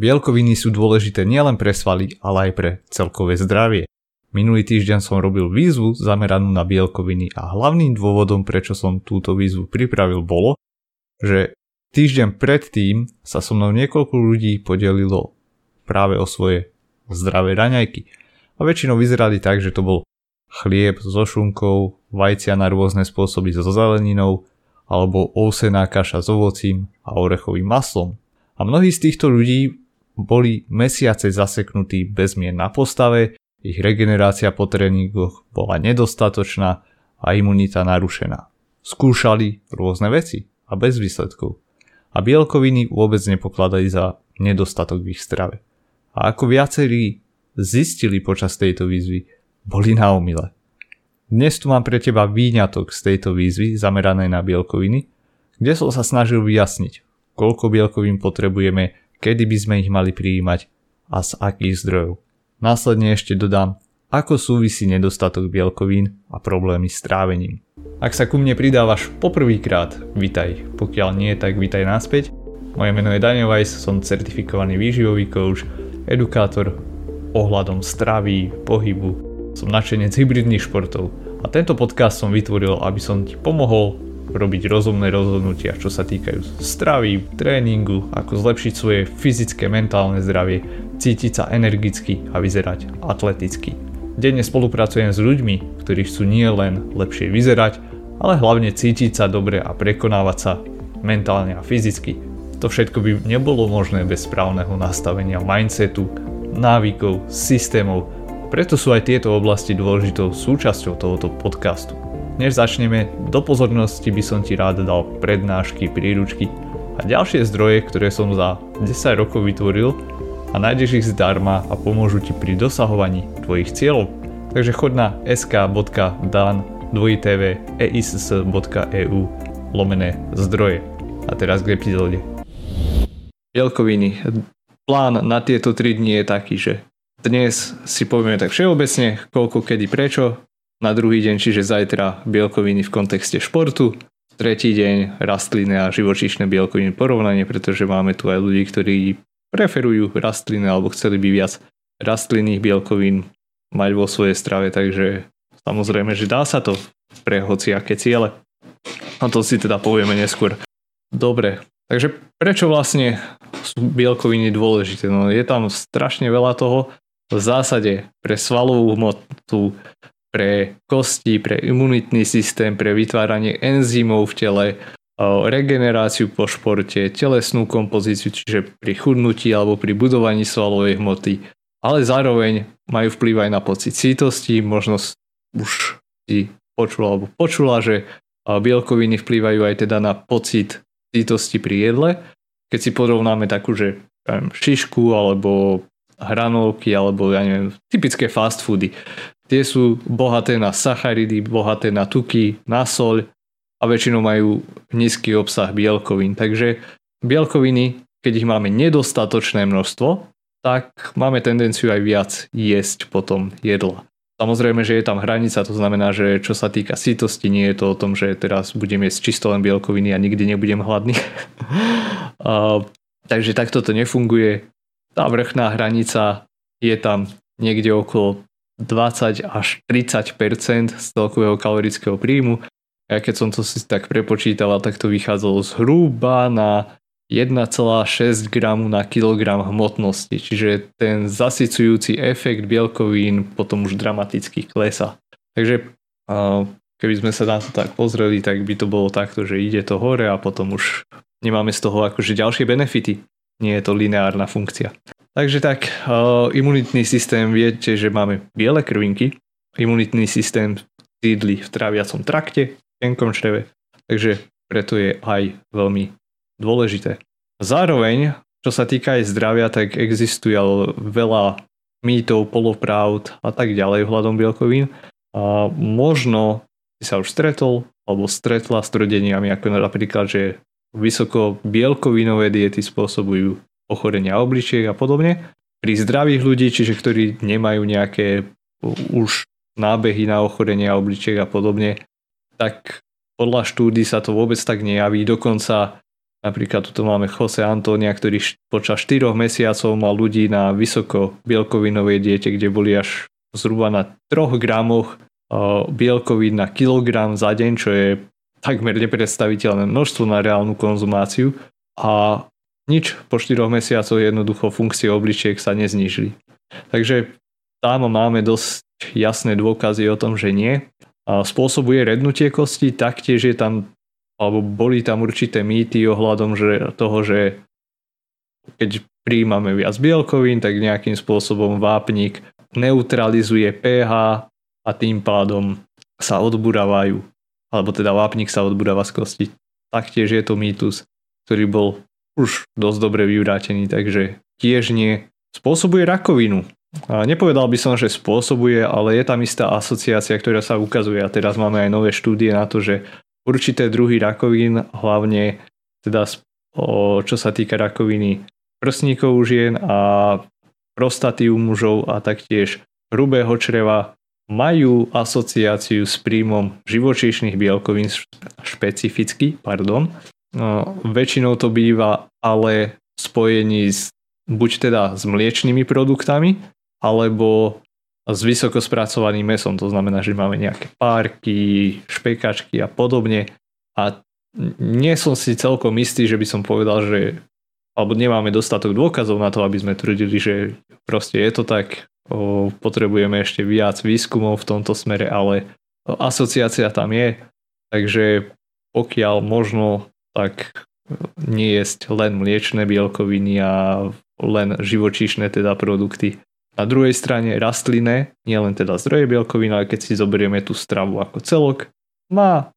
Bielkoviny sú dôležité nielen pre svaly, ale aj pre celkové zdravie. Minulý týždeň som robil výzvu zameranú na bielkoviny a hlavným dôvodom, prečo som túto výzvu pripravil bolo, že týždeň predtým sa so mnou niekoľko ľudí podelilo práve o svoje zdravé raňajky. A väčšinou vyzerali tak, že to bol chlieb so šunkou, vajcia na rôzne spôsoby so zeleninou, alebo ovsená kaša s ovocím a orechovým maslom. A mnohí z týchto ľudí boli mesiace zaseknutí bez mien na postave, ich regenerácia po tréningoch bola nedostatočná a imunita narušená. Skúšali rôzne veci a bez výsledkov. A bielkoviny vôbec nepokladali za nedostatok v ich strave. A ako viacerí zistili počas tejto výzvy, boli na omile. Dnes tu mám pre teba výňatok z tejto výzvy zameranej na bielkoviny, kde som sa snažil vyjasniť, koľko bielkovín potrebujeme, kedy by sme ich mali prijímať a z akých zdrojov. Následne ešte dodám, ako súvisí nedostatok bielkovín a problémy s trávením. Ak sa ku mne pridávaš poprvýkrát, vitaj, pokiaľ nie, tak vitaj naspäť. Moje meno je Daniel Weiss, som certifikovaný výživový coach, edukátor ohľadom stravy, pohybu, som nadšenec hybridných športov a tento podcast som vytvoril, aby som ti pomohol robiť rozumné rozhodnutia, čo sa týkajú stravy, tréningu, ako zlepšiť svoje fyzické, mentálne zdravie, cítiť sa energicky a vyzerať atleticky. Denne spolupracujem s ľuďmi, ktorí chcú nie len lepšie vyzerať, ale hlavne cítiť sa dobre a prekonávať sa mentálne a fyzicky. To všetko by nebolo možné bez správneho nastavenia mindsetu, návykov, systémov preto sú aj tieto oblasti dôležitou súčasťou tohoto podcastu. Než začneme, do pozornosti by som ti rád dal prednášky, príručky a ďalšie zdroje, ktoré som za 10 rokov vytvoril a nájdeš ich zdarma a pomôžu ti pri dosahovaní tvojich cieľov. Takže chod na sk.dan eis.eu lomené zdroje. A teraz k epizóde. Bielkoviny. Plán na tieto 3 dni je taký, že dnes si povieme tak všeobecne, koľko, kedy, prečo. Na druhý deň, čiže zajtra bielkoviny v kontexte športu. Tretí deň rastliny a živočíšne bielkoviny porovnanie, pretože máme tu aj ľudí, ktorí preferujú rastliny alebo chceli by viac rastlinných bielkovín mať vo svojej strave, takže samozrejme, že dá sa to pre hociaké ciele. A to si teda povieme neskôr. Dobre, takže prečo vlastne sú bielkoviny dôležité? No je tam strašne veľa toho v zásade pre svalovú hmotu, pre kosti, pre imunitný systém, pre vytváranie enzymov v tele, regeneráciu po športe, telesnú kompozíciu, čiže pri chudnutí alebo pri budovaní svalovej hmoty, ale zároveň majú vplyv aj na pocit sítosti, možno už si počula alebo počula, že bielkoviny vplývajú aj teda na pocit sítosti pri jedle. Keď si porovnáme takú, že šišku alebo hranolky alebo ja neviem, typické fast foody. Tie sú bohaté na sacharidy, bohaté na tuky, na soľ a väčšinou majú nízky obsah bielkovín. Takže bielkoviny, keď ich máme nedostatočné množstvo, tak máme tendenciu aj viac jesť potom jedla. Samozrejme, že je tam hranica, to znamená, že čo sa týka sítosti, nie je to o tom, že teraz budem jesť čisto len bielkoviny a nikdy nebudem hladný. a, takže takto to nefunguje tá vrchná hranica je tam niekde okolo 20 až 30 z celkového kalorického príjmu. Ja keď som to si tak prepočítal, tak to vychádzalo zhruba na 1,6 g na kilogram hmotnosti, čiže ten zasycujúci efekt bielkovín potom už dramaticky klesa. Takže keby sme sa na to tak pozreli, tak by to bolo takto, že ide to hore a potom už nemáme z toho akože ďalšie benefity nie je to lineárna funkcia. Takže tak, uh, imunitný systém, viete, že máme biele krvinky, imunitný systém sídli v tráviacom trakte, v tenkom čreve, takže preto je aj veľmi dôležité. Zároveň, čo sa týka aj zdravia, tak existuje veľa mýtov, polopravd a tak ďalej hľadom bielkovín. A možno si sa už stretol alebo stretla s tvrdeniami ako napríklad, že vysoko bielkovinové diety spôsobujú ochorenia obličiek a podobne. Pri zdravých ľudí, čiže ktorí nemajú nejaké už nábehy na ochorenia obličiek a podobne, tak podľa štúdy sa to vôbec tak nejaví. Dokonca Napríklad tu máme Jose Antonia, ktorý počas 4 mesiacov mal ľudí na vysoko bielkovinovej diete, kde boli až zhruba na 3 gramoch bielkovín na kilogram za deň, čo je takmer nepredstaviteľné množstvo na reálnu konzumáciu a nič po 4 mesiacoch jednoducho funkcie obličiek sa neznižili. Takže tam máme dosť jasné dôkazy o tom, že nie. A spôsobuje rednutie kosti, taktiež je tam alebo boli tam určité mýty ohľadom že, toho, že keď príjmame viac bielkovín, tak nejakým spôsobom vápnik neutralizuje pH a tým pádom sa odburávajú, alebo teda vápnik sa odburáva z kosti. Taktiež je to mýtus, ktorý bol už dosť dobre vyvrátený, takže tiež nie. Spôsobuje rakovinu. A nepovedal by som, že spôsobuje, ale je tam istá asociácia, ktorá sa ukazuje. A teraz máme aj nové štúdie na to, že určité druhy rakovín, hlavne teda čo sa týka rakoviny prsníkov u žien a prostaty u mužov a taktiež hrubého čreva majú asociáciu s príjmom živočíšnych bielkovín špecificky, pardon. No, väčšinou to býva ale v spojení s, buď teda s mliečnými produktami, alebo s vysoko spracovaným mesom, to znamená, že máme nejaké párky, špekačky a podobne. A nie som si celkom istý, že by som povedal, že alebo nemáme dostatok dôkazov na to, aby sme tvrdili, že proste je to tak, potrebujeme ešte viac výskumov v tomto smere, ale asociácia tam je, takže pokiaľ možno, tak nie jesť len mliečne bielkoviny a len živočíšne teda produkty. Na druhej strane rastlinné, nielen teda zdroje bielkovín, ale keď si zoberieme tú stravu ako celok, má,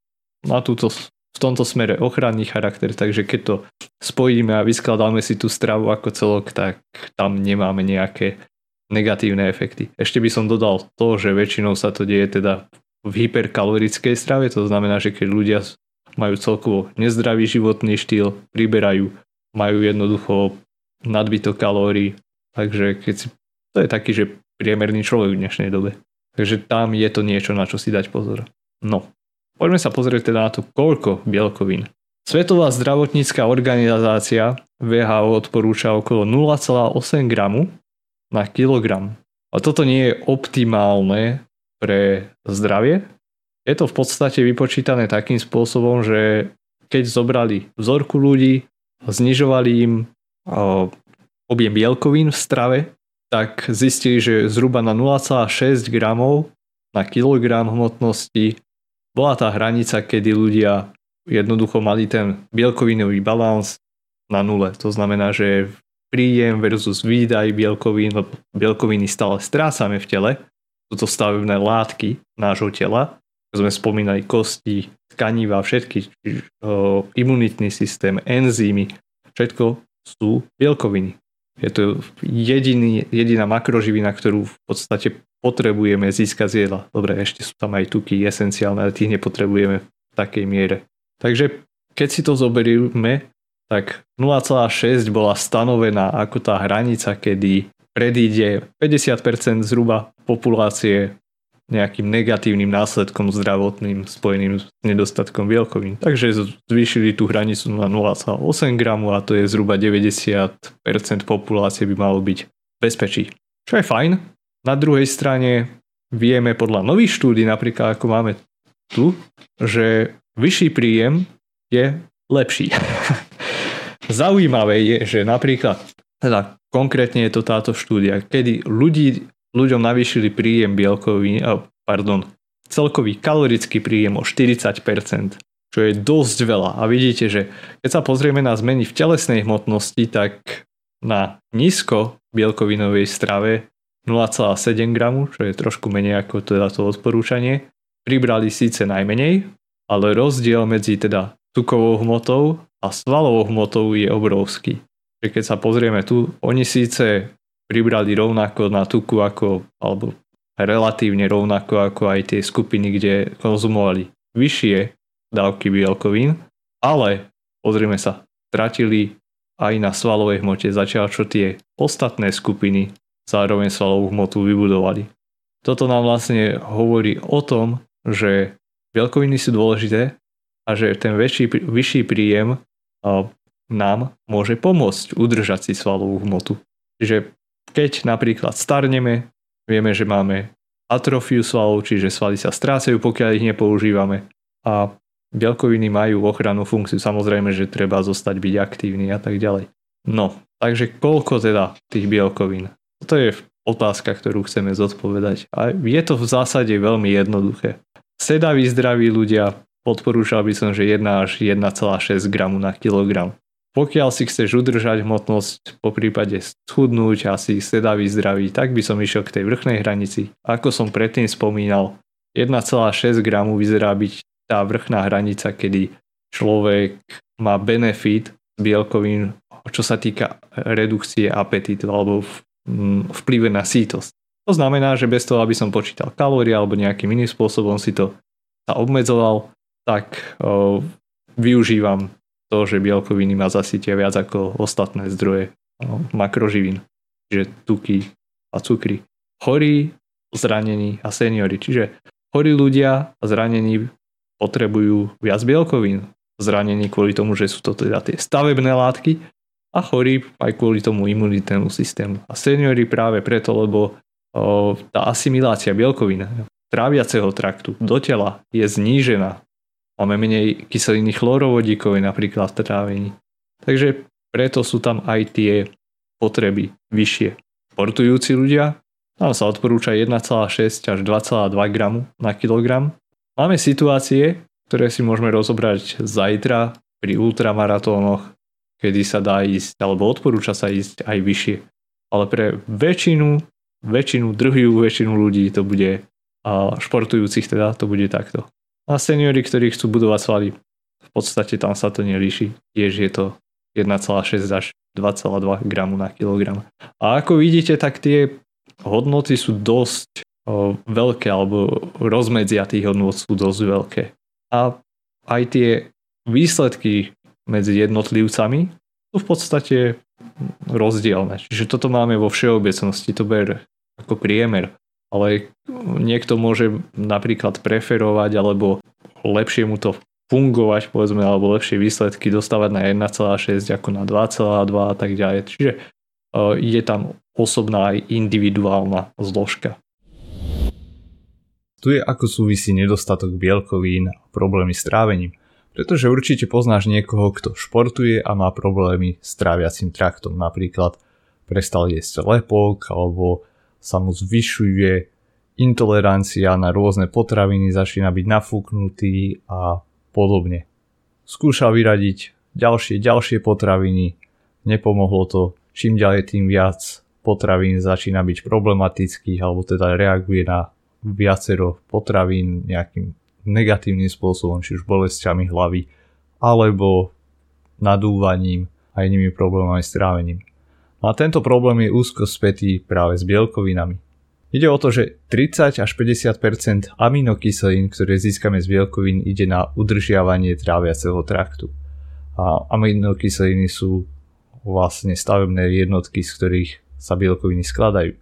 má túto, v tomto smere ochranný charakter, takže keď to spojíme a vyskladáme si tú stravu ako celok, tak tam nemáme nejaké negatívne efekty. Ešte by som dodal to, že väčšinou sa to deje teda v hyperkalorickej strave, to znamená, že keď ľudia majú celkovo nezdravý životný štýl, priberajú, majú jednoducho nadbytok kalórií, takže keď si to je taký, že priemerný človek v dnešnej dobe. Takže tam je to niečo, na čo si dať pozor. No, poďme sa pozrieť teda na to, koľko bielkovín. Svetová zdravotnícká organizácia VHO odporúča okolo 0,8 gramu na kilogram. A toto nie je optimálne pre zdravie. Je to v podstate vypočítané takým spôsobom, že keď zobrali vzorku ľudí, znižovali im objem bielkovín v strave, tak zistili, že zhruba na 0,6 gramov na kilogram hmotnosti bola tá hranica, kedy ľudia jednoducho mali ten bielkovinový balans na nule. To znamená, že príjem versus výdaj bielkovín, bielkoviny stále strácame v tele, sú to stavebné látky nášho tela, sme spomínali kosti, tkaniva, všetky, imunitný systém, enzymy, všetko sú bielkoviny. Je to jediný, jediná makroživina, ktorú v podstate potrebujeme získať z jedla. Dobre, ešte sú tam aj tuky esenciálne, ale tých nepotrebujeme v takej miere. Takže keď si to zoberieme, tak 0,6 bola stanovená ako tá hranica, kedy predíde 50% zhruba populácie nejakým negatívnym následkom zdravotným spojeným s nedostatkom bielkovín. Takže zvýšili tú hranicu na 0,8 gramu a to je zhruba 90% populácie by malo byť bezpečí. Čo je fajn. Na druhej strane vieme podľa nových štúdí, napríklad ako máme tu, že vyšší príjem je lepší. Zaujímavé je, že napríklad, teda konkrétne je to táto štúdia, kedy ľudí ľuďom navýšili príjem bielkovín, pardon, celkový kalorický príjem o 40%, čo je dosť veľa. A vidíte, že keď sa pozrieme na zmeny v telesnej hmotnosti, tak na nízko bielkovinovej strave 0,7 gramu, čo je trošku menej ako teda to odporúčanie, pribrali síce najmenej, ale rozdiel medzi teda tukovou hmotou a svalovou hmotou je obrovský. Keď sa pozrieme tu, oni síce pribrali rovnako na tuku ako, alebo relatívne rovnako ako aj tie skupiny, kde konzumovali vyššie dávky bielkovín, ale pozrieme sa, tratili aj na svalovej hmote, začal čo tie ostatné skupiny zároveň svalovú hmotu vybudovali. Toto nám vlastne hovorí o tom, že bielkoviny sú dôležité a že ten väčší, vyšší príjem nám môže pomôcť udržať si svalovú hmotu. Čiže keď napríklad starneme, vieme, že máme atrofiu svalov, čiže svaly sa strácajú, pokiaľ ich nepoužívame. A bielkoviny majú ochrannú funkciu, samozrejme, že treba zostať byť aktívny a tak ďalej. No, takže koľko teda tých bielkovín? To je otázka, ktorú chceme zodpovedať. A je to v zásade veľmi jednoduché. Sedaví zdraví ľudia, odporúčal by som, že 1 až 1,6 gramu na kilogram. Pokiaľ si chceš udržať hmotnosť, po prípade schudnúť a si sedavý zdravý, tak by som išiel k tej vrchnej hranici. Ako som predtým spomínal, 1,6 gramu vyzerá byť tá vrchná hranica, kedy človek má benefit z bielkovín, čo sa týka redukcie apetítu alebo vplyve na sítosť. To znamená, že bez toho, aby som počítal kalórie alebo nejakým iným spôsobom si to sa obmedzoval, tak o, využívam to, že bielkoviny ma zasytia viac ako ostatné zdroje no, makroživín, čiže tuky a cukry. Chorí, zranení a seniory, čiže chorí ľudia a zranení potrebujú viac bielkovín. Zranení kvôli tomu, že sú to teda tie stavebné látky a chorí aj kvôli tomu imunitnému systému. A seniory práve preto, lebo o, tá asimilácia bielkovín tráviaceho traktu do tela je znížená Máme menej kyseliny chlorovodíkovej napríklad v trávení. Takže preto sú tam aj tie potreby vyššie. Portujúci ľudia, tam sa odporúča 1,6 až 2,2 gramu na kilogram. Máme situácie, ktoré si môžeme rozobrať zajtra pri ultramaratónoch, kedy sa dá ísť, alebo odporúča sa ísť aj vyššie. Ale pre väčšinu, väčšinu, drhú väčšinu ľudí to bude, a športujúcich teda, to bude takto. A seniory, ktorí chcú budovať svaly, v podstate tam sa to nelíši. Tiež je to 1,6 až 2,2 gramu na kilogram. A ako vidíte, tak tie hodnoty sú dosť o, veľké, alebo rozmedzia tých hodnot sú dosť veľké. A aj tie výsledky medzi jednotlivcami sú v podstate rozdielne. Čiže toto máme vo všeobecnosti, to ber ako priemer ale niekto môže napríklad preferovať alebo lepšie mu to fungovať, povedzme, alebo lepšie výsledky dostávať na 1,6 ako na 2,2 a tak ďalej. Čiže uh, je tam osobná aj individuálna zložka. Tu je ako súvisí nedostatok bielkovín a problémy s trávením. Pretože určite poznáš niekoho, kto športuje a má problémy s tráviacím traktom. Napríklad prestal jesť lepok alebo sa mu zvyšuje intolerancia na rôzne potraviny, začína byť nafúknutý a podobne. Skúšal vyradiť ďalšie, ďalšie potraviny, nepomohlo to, čím ďalej tým viac potravín začína byť problematických alebo teda reaguje na viacero potravín nejakým negatívnym spôsobom, či už bolestiami hlavy alebo nadúvaním a inými problémami s trávením. No a tento problém je úzko spätý práve s bielkovinami. Ide o to, že 30 až 50% aminokyselín, ktoré získame z bielkovín, ide na udržiavanie tráviaceho traktu. A aminokyseliny sú vlastne stavebné jednotky, z ktorých sa bielkoviny skladajú.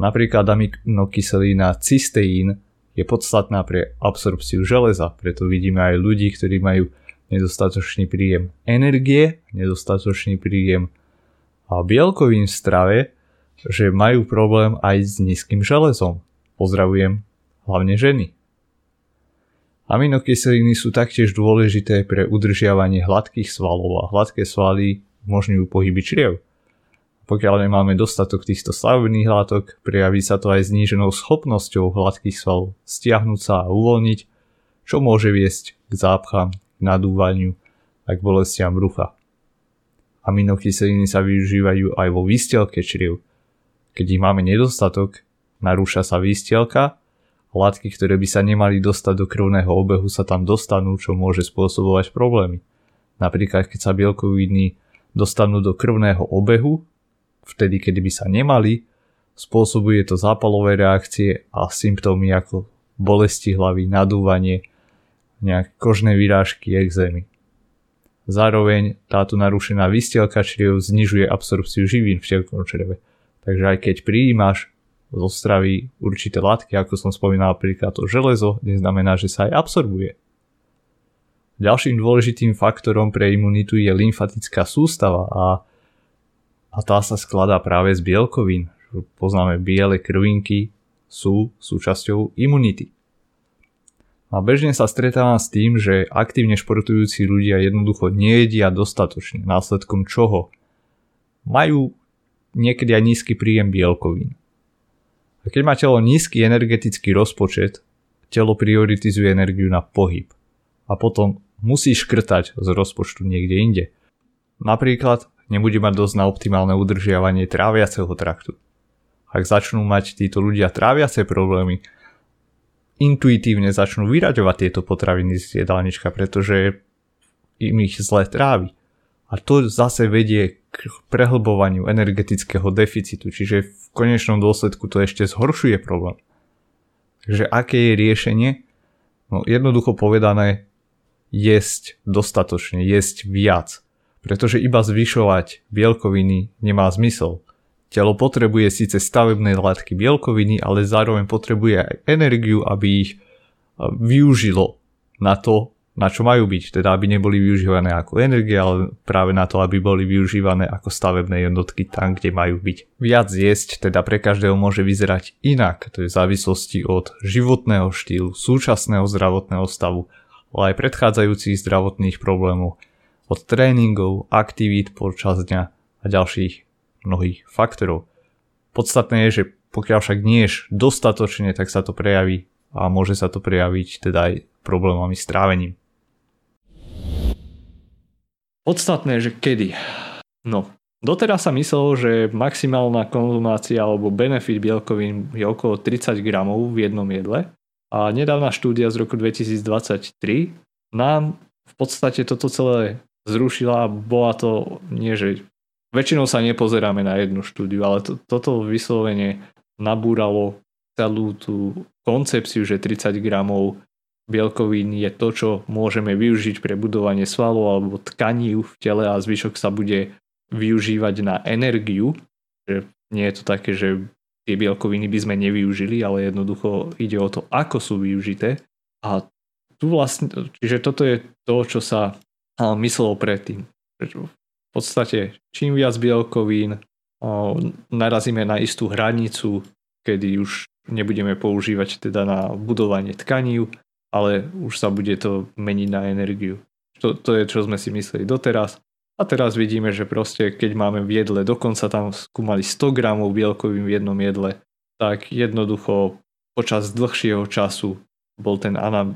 Napríklad aminokyselína cysteín je podstatná pre absorpciu železa, preto vidíme aj ľudí, ktorí majú nedostatočný príjem energie, nedostatočný príjem bielkovín v strave, že majú problém aj s nízkym železom. Pozdravujem hlavne ženy. Aminokyseliny sú taktiež dôležité pre udržiavanie hladkých svalov a hladké svaly umožňujú pohyby čriev. Pokiaľ nemáme dostatok týchto stavebných látok, prejaví sa to aj zníženou schopnosťou hladkých svalov stiahnuť sa a uvoľniť, čo môže viesť k zápchám, k nadúvaniu a k bolestiam brucha. Aminokyseliny sa využívajú aj vo výstelke čriev. Keď ich máme nedostatok, narúša sa výstelka, látky, ktoré by sa nemali dostať do krvného obehu sa tam dostanú, čo môže spôsobovať problémy. Napríklad keď sa bielkoviny dostanú do krvného obehu, vtedy kedy by sa nemali, spôsobuje to zápalové reakcie a symptómy ako bolesti hlavy, nadúvanie, nejaké kožné vyrážky, exémy. Zároveň táto narušená vystielka čriev znižuje absorpciu živín v telkom čreve. Takže aj keď prijímaš zo stravy určité látky, ako som spomínal napríklad to železo, neznamená, že sa aj absorbuje. Ďalším dôležitým faktorom pre imunitu je lymfatická sústava a, a tá sa skladá práve z bielkovín. Poznáme biele krvinky, sú súčasťou imunity. A bežne sa stretávam s tým, že aktívne športujúci ľudia jednoducho nejedia dostatočne, následkom čoho majú niekedy aj nízky príjem bielkovín. A keď má telo nízky energetický rozpočet, telo prioritizuje energiu na pohyb a potom musí škrtať z rozpočtu niekde inde. Napríklad nebude mať dosť na optimálne udržiavanie tráviaceho traktu. Ak začnú mať títo ľudia tráviace problémy, intuitívne začnú vyraďovať tieto potraviny z jedálnička, pretože im ich zle trávi. A to zase vedie k prehlbovaniu energetického deficitu, čiže v konečnom dôsledku to ešte zhoršuje problém. Takže aké je riešenie? No jednoducho povedané, jesť dostatočne, jesť viac. Pretože iba zvyšovať bielkoviny nemá zmysel. Telo potrebuje síce stavebné látky bielkoviny, ale zároveň potrebuje aj energiu, aby ich využilo na to, na čo majú byť, teda aby neboli využívané ako energia, ale práve na to, aby boli využívané ako stavebné jednotky tam, kde majú byť. Viac jesť teda pre každého môže vyzerať inak, to je v závislosti od životného štýlu, súčasného zdravotného stavu, ale aj predchádzajúcich zdravotných problémov, od tréningov, aktivít počas dňa a ďalších mnohých faktorov. Podstatné je, že pokiaľ však nie ješ dostatočne, tak sa to prejaví a môže sa to prejaviť teda aj problémami s trávením. Podstatné, že kedy. No, doteraz sa myslelo, že maximálna konzumácia alebo benefit bielkovín je okolo 30 gramov v jednom jedle a nedávna štúdia z roku 2023 nám v podstate toto celé zrušila bola to nie, že väčšinou sa nepozeráme na jednu štúdiu, ale to, toto vyslovene nabúralo celú tú koncepciu, že 30 gramov bielkovín je to, čo môžeme využiť pre budovanie svalov alebo tkaní v tele a zvyšok sa bude využívať na energiu. Že nie je to také, že tie bielkoviny by sme nevyužili, ale jednoducho ide o to, ako sú využité. A tu vlastne, čiže toto je to, čo sa myslelo predtým. Podstate čím viac bielkovín narazíme na istú hranicu, kedy už nebudeme používať teda na budovanie tkaní, ale už sa bude to meniť na energiu. To, to je, čo sme si mysleli doteraz. A teraz vidíme, že proste keď máme v jedle, dokonca tam skúmali 100 gramov bielkovín v jednom jedle, tak jednoducho počas dlhšieho času bol ten ana,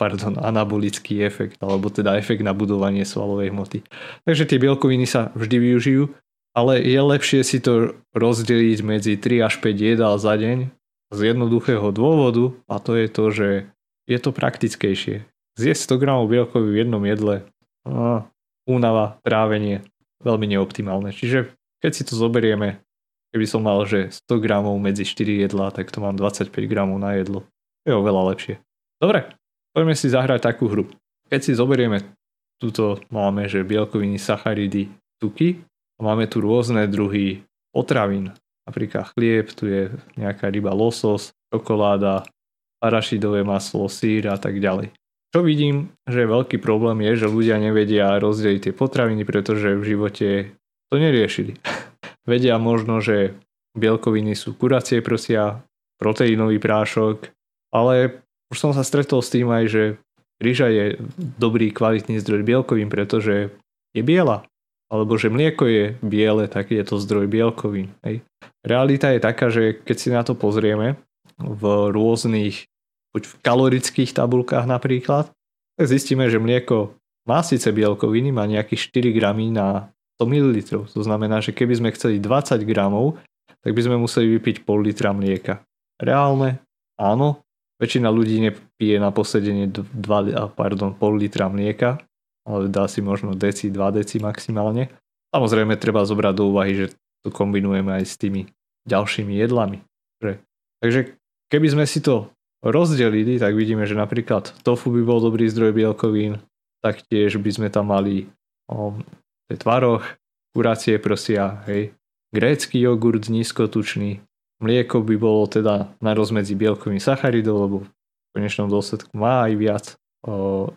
pardon, anabolický efekt, alebo teda efekt na budovanie svalovej hmoty. Takže tie bielkoviny sa vždy využijú, ale je lepšie si to rozdeliť medzi 3 až 5 jedál za deň z jednoduchého dôvodu a to je to, že je to praktickejšie. Zjesť 100 gramov bielkovín v jednom jedle, á, únava, trávenie, veľmi neoptimálne. Čiže keď si to zoberieme, keby som mal, že 100 gramov medzi 4 jedlá, tak to mám 25 gramov na jedlo. Je oveľa lepšie. Dobre, poďme si zahrať takú hru. Keď si zoberieme, tuto máme, že bielkoviny, sacharidy, tuky a máme tu rôzne druhy potravín. Napríklad chlieb, tu je nejaká ryba losos, čokoláda, arašidové maslo, sír a tak ďalej. Čo vidím, že veľký problém je, že ľudia nevedia rozdeliť tie potraviny, pretože v živote to neriešili. vedia možno, že bielkoviny sú kuracie prsia, proteínový prášok, ale už som sa stretol s tým aj, že rýža je dobrý kvalitný zdroj bielkovín, pretože je biela. Alebo že mlieko je biele, tak je to zdroj bielkovín. Hej. Realita je taká, že keď si na to pozrieme, v rôznych, buď v kalorických tabulkách napríklad, tak zistíme, že mlieko má síce bielkoviny, má nejakých 4 gramy na 100 ml. To znamená, že keby sme chceli 20 gramov, tak by sme museli vypiť pol litra mlieka. Reálne? Áno. Väčšina ľudí nepije na posedenie 2, pardon, pol litra mlieka, ale dá si možno deci, 2 deci maximálne. Samozrejme treba zobrať do úvahy, že to kombinujeme aj s tými ďalšími jedlami. Takže Keby sme si to rozdelili, tak vidíme, že napríklad tofu by bol dobrý zdroj bielkovín, taktiež by sme tam mali o, tvaroch, kuracie prosia, hej, grécky jogurt nízkotučný, mlieko by bolo teda na rozmedzi bielkovým sacharidov, lebo v konečnom dôsledku má aj viac o,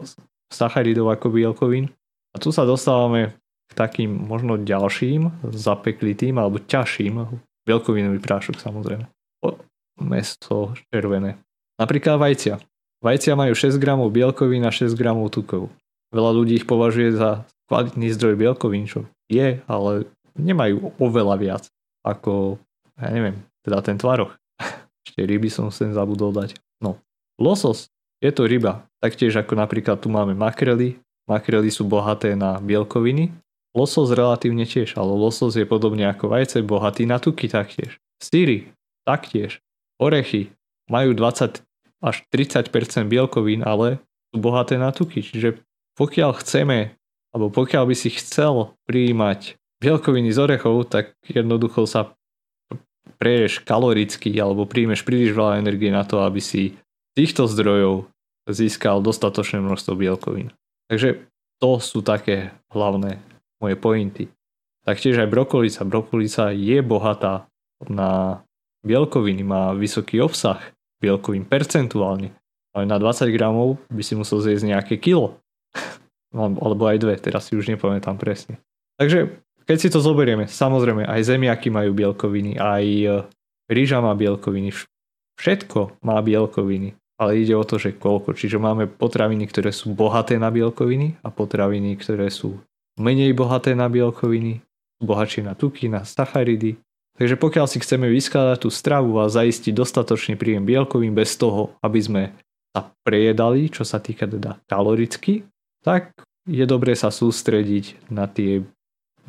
sacharidov ako bielkovín. A tu sa dostávame k takým možno ďalším zapeklitým alebo ťažším bielkovinový prášok samozrejme. O, meso červené. Napríklad vajcia. Vajcia majú 6 gramov bielkovín a 6 gramov tukov. Veľa ľudí ich považuje za kvalitný zdroj bielkovín, čo je, ale nemajú oveľa viac ako, ja neviem, teda ten tvaroch. Ešte ryby som sem zabudol dať. No, losos je to ryba, taktiež ako napríklad tu máme makrely. Makrely sú bohaté na bielkoviny. Losos relatívne tiež, ale losos je podobne ako vajce bohatý na tuky taktiež. Syry taktiež. Orechy majú 20 až 30% bielkovín, ale sú bohaté na tuky. Čiže pokiaľ chceme, alebo pokiaľ by si chcel prijímať bielkoviny z orechov, tak jednoducho sa preješ kaloricky alebo príjmeš príliš veľa energie na to, aby si týchto zdrojov získal dostatočné množstvo bielkovín. Takže to sú také hlavné moje pointy. Taktiež aj brokolica. Brokolica je bohatá na bielkoviny, má vysoký obsah bielkovín percentuálne. Ale na 20 gramov by si musel zjesť nejaké kilo. Alebo aj dve, teraz si už nepamätám presne. Takže keď si to zoberieme, samozrejme aj zemiaky majú bielkoviny, aj e, rýža má bielkoviny, všetko má bielkoviny, ale ide o to, že koľko. Čiže máme potraviny, ktoré sú bohaté na bielkoviny a potraviny, ktoré sú menej bohaté na bielkoviny, bohatšie na tuky, na sacharidy. Takže pokiaľ si chceme vyskladať tú stravu a zaistiť dostatočný príjem bielkovín bez toho, aby sme sa prejedali, čo sa týka teda kaloricky, tak je dobré sa sústrediť na tie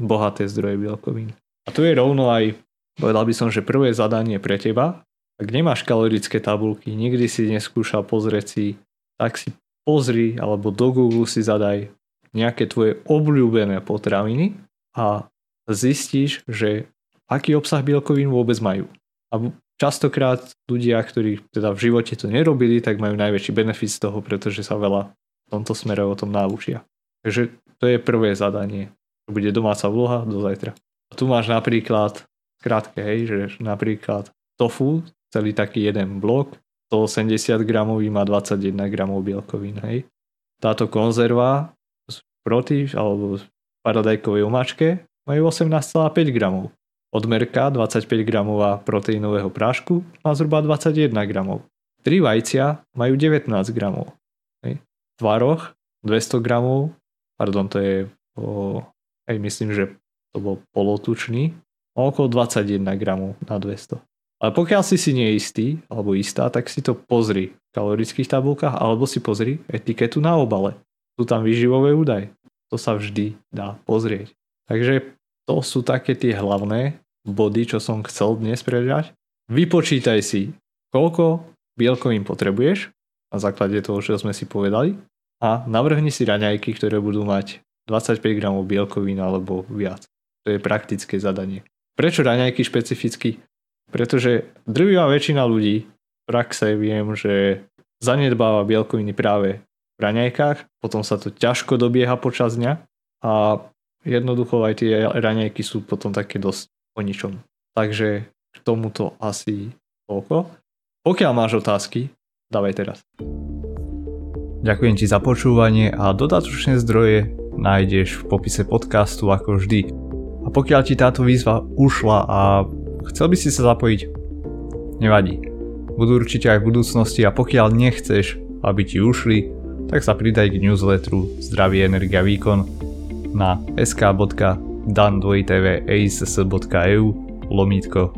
bohaté zdroje bielkovín. A tu je rovno aj, povedal by som, že prvé zadanie pre teba. Ak nemáš kalorické tabulky, nikdy si neskúšal pozrieť si, tak si pozri alebo do Google si zadaj nejaké tvoje obľúbené potraviny a zistíš, že aký obsah bielkovín vôbec majú. A častokrát ľudia, ktorí teda v živote to nerobili, tak majú najväčší benefit z toho, pretože sa veľa v tomto smere o tom naučia. Takže to je prvé zadanie bude domáca vloha do zajtra. A tu máš napríklad, krátke, hej, že napríklad tofu, celý taký jeden blok, 180 gramový má 21 gramov bielkovín, hej. Táto konzerva z proti alebo z paradajkovej omáčke majú 18,5 gramov. Odmerka 25 gramová proteínového prášku má zhruba 21 gramov. 3 vajcia majú 19 gramov. Hej. Tvaroch 200 gramov, pardon, to je o aj myslím, že to bol polotučný, okolo 21 gramov na 200. Ale pokiaľ si si neistý alebo istá, tak si to pozri v kalorických tabulkách alebo si pozri etiketu na obale. Sú tam výživové údaje. To sa vždy dá pozrieť. Takže to sú také tie hlavné body, čo som chcel dnes prežať. Vypočítaj si, koľko bielkovín potrebuješ na základe toho, čo sme si povedali a navrhni si raňajky, ktoré budú mať 25 gramov bielkovín alebo viac. To je praktické zadanie. Prečo raňajky špecificky? Pretože drvivá väčšina ľudí v praxe viem, že zanedbáva bielkoviny práve v raňajkách, potom sa to ťažko dobieha počas dňa a jednoducho aj tie raňajky sú potom také dosť o ničom. Takže k tomuto asi toľko. Pokiaľ máš otázky, dávaj teraz. Ďakujem ti za počúvanie a dodatočné zdroje nájdeš v popise podcastu ako vždy. A pokiaľ ti táto výzva ušla a chcel by si sa zapojiť, nevadí. Budú určite aj v budúcnosti a pokiaľ nechceš, aby ti ušli, tak sa pridaj k newsletteru Zdravie, energia, výkon na sk.dan2tv.ass.eu lomítko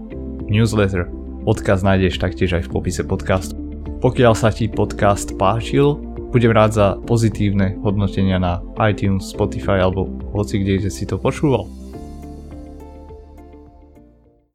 newsletter. Odkaz nájdeš taktiež aj v popise podcastu. Pokiaľ sa ti podcast páčil, budem rád za pozitívne hodnotenia na iTunes, Spotify alebo hoci kde, si to počúval.